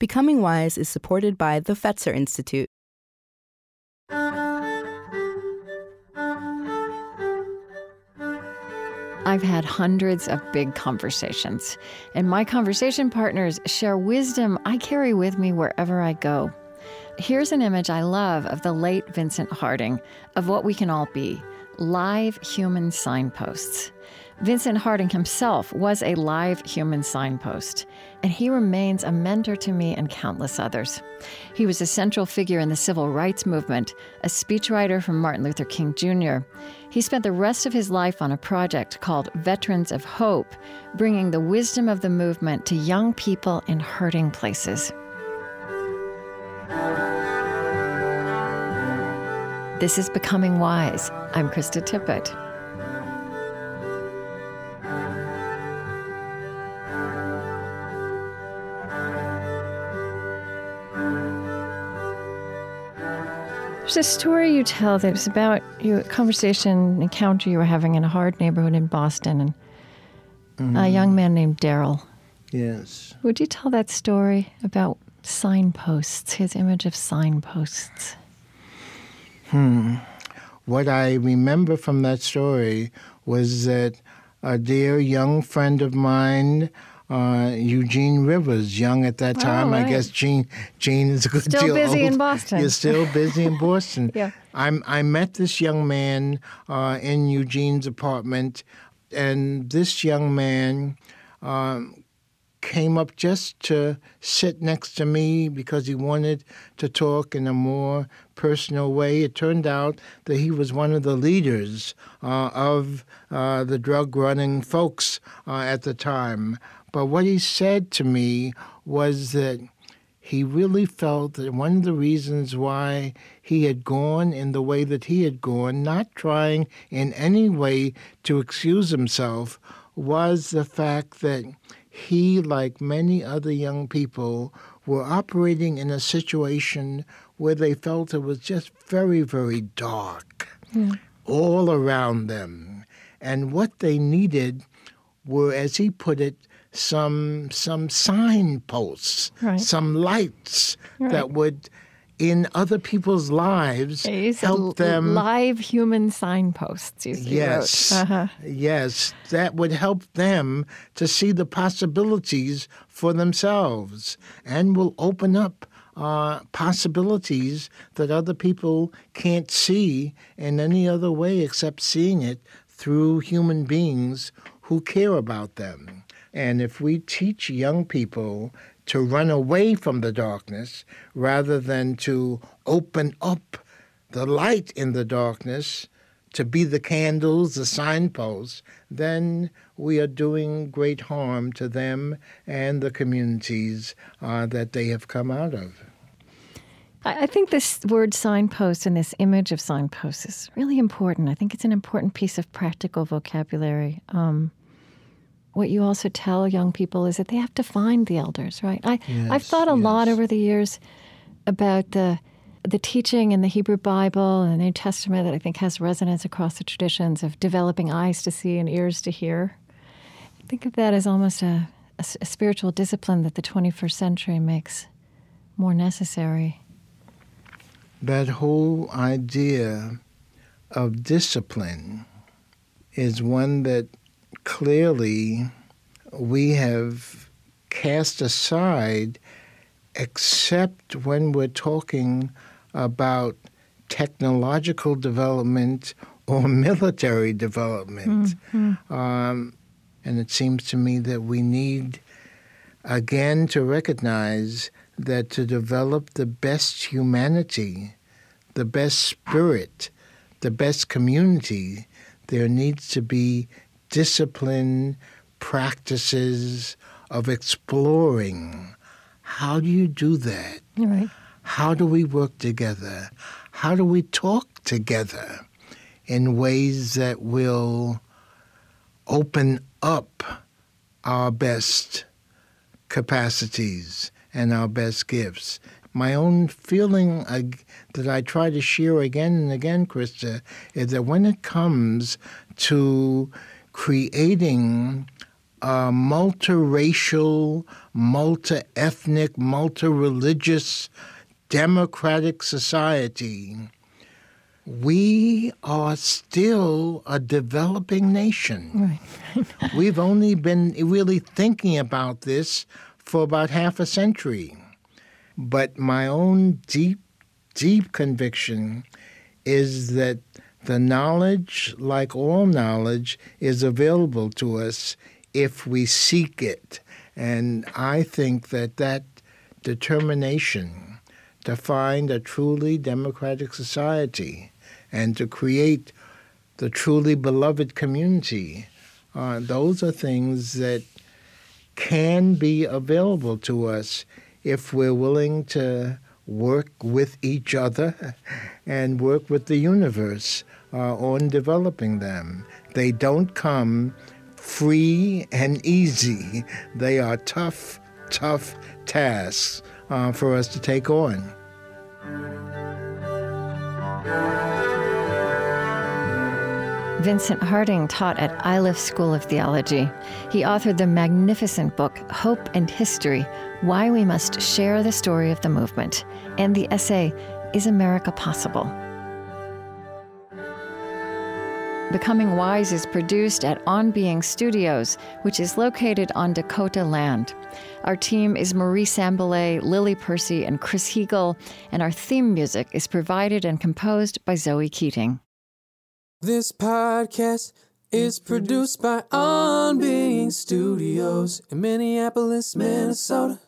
Becoming Wise is supported by the Fetzer Institute. I've had hundreds of big conversations, and my conversation partners share wisdom I carry with me wherever I go. Here's an image I love of the late Vincent Harding of what we can all be live human signposts. Vincent Harding himself was a live human signpost, and he remains a mentor to me and countless others. He was a central figure in the civil rights movement, a speechwriter for Martin Luther King Jr. He spent the rest of his life on a project called Veterans of Hope, bringing the wisdom of the movement to young people in hurting places. This is Becoming Wise. I'm Krista Tippett. There's a story you tell that was about your conversation, encounter you were having in a hard neighborhood in Boston, and Mm-hmm. a young man named Daryl. Yes. Would you tell that story about signposts, his image of signposts? Hmm. What I remember from that story was that a dear young friend of mine, uh, Eugene Rivers, young at that time. I right. guess Gene Gene is a good Still deal busy in. Boston. You're still busy in Boston. Yeah. I'm, I met this young man uh, in Eugene's apartment, and this young man um, came up just to sit next to me because he wanted to talk in a more personal way. It turned out that he was one of the leaders uh, of uh, the drug running folks uh, at the time. But what he said to me was that he really felt that one of the reasons why he had gone in the way that he had gone, not trying in any way to excuse himself, was the fact that he, like many other young people, were operating in a situation where they felt it was just very, very dark hmm. all around them. And what they needed were, as he put it, some some signposts, Right. some lights Right. that would, in other people's lives, help them. live human signposts. Yes. Uh-huh. yes, that would help them to see the possibilities for themselves, and will open up uh, possibilities that other people can't see in any other way except seeing it through human beings who care about them. And if we teach young people to run away from the darkness rather than to open up the light in the darkness, to be the candles, the signposts, then we are doing great harm to them and the communities uh, that they have come out of. I think this word signpost and this image of signposts is really important. I think it's an important piece of practical vocabulary. Um, what you also tell young people is that they have to find the elders, right? I, I've thought a lot over the years about the the teaching in the Hebrew Bible and the New Testament that I think has resonance across the traditions of developing eyes to see and ears to hear. I think of that as almost a spiritual discipline that the 21st century makes more necessary. That whole idea of discipline is one that clearly we have cast aside, except when we're talking about technological development or military development. Um, and it seems to me that we need, again, to recognize that to develop the best humanity, the best spirit, the best community, there needs to be discipline, practices of exploring. How do you do that? Right. How do we work together? How do we talk together in ways that will open up our best capacities and our best gifts? My own feeling uh, that I try to share again and again, Krista, is that when it comes to creating a multiracial, multi ethnic, multi religious, democratic society, we are still a developing nation. Right. We've only been really thinking about this for about half a century. But my own deep, deep conviction is that the knowledge, like all knowledge, is available to us if we seek it. And I think that that determination to find a truly democratic society and to create the truly beloved community, uh, those are things that can be available to us if we're willing to work with each other and work with the universe uh, on developing them. They don't come free and easy. They are tough, tough tasks uh, for us to take on. Vincent Harding taught at Iliff School of Theology. He authored the magnificent book, Hope and History Why We Must Share the Story of the Movement, and the essay, Is America Possible? Becoming Wise is produced at On Being Studios, which is located on Dakota land. Our team is Marie Sambilay, Lily Percy, and Chris Heagle, and our theme music is provided and composed by Zoe Keating. This podcast is produced by On Being Studios in Minneapolis, Minnesota.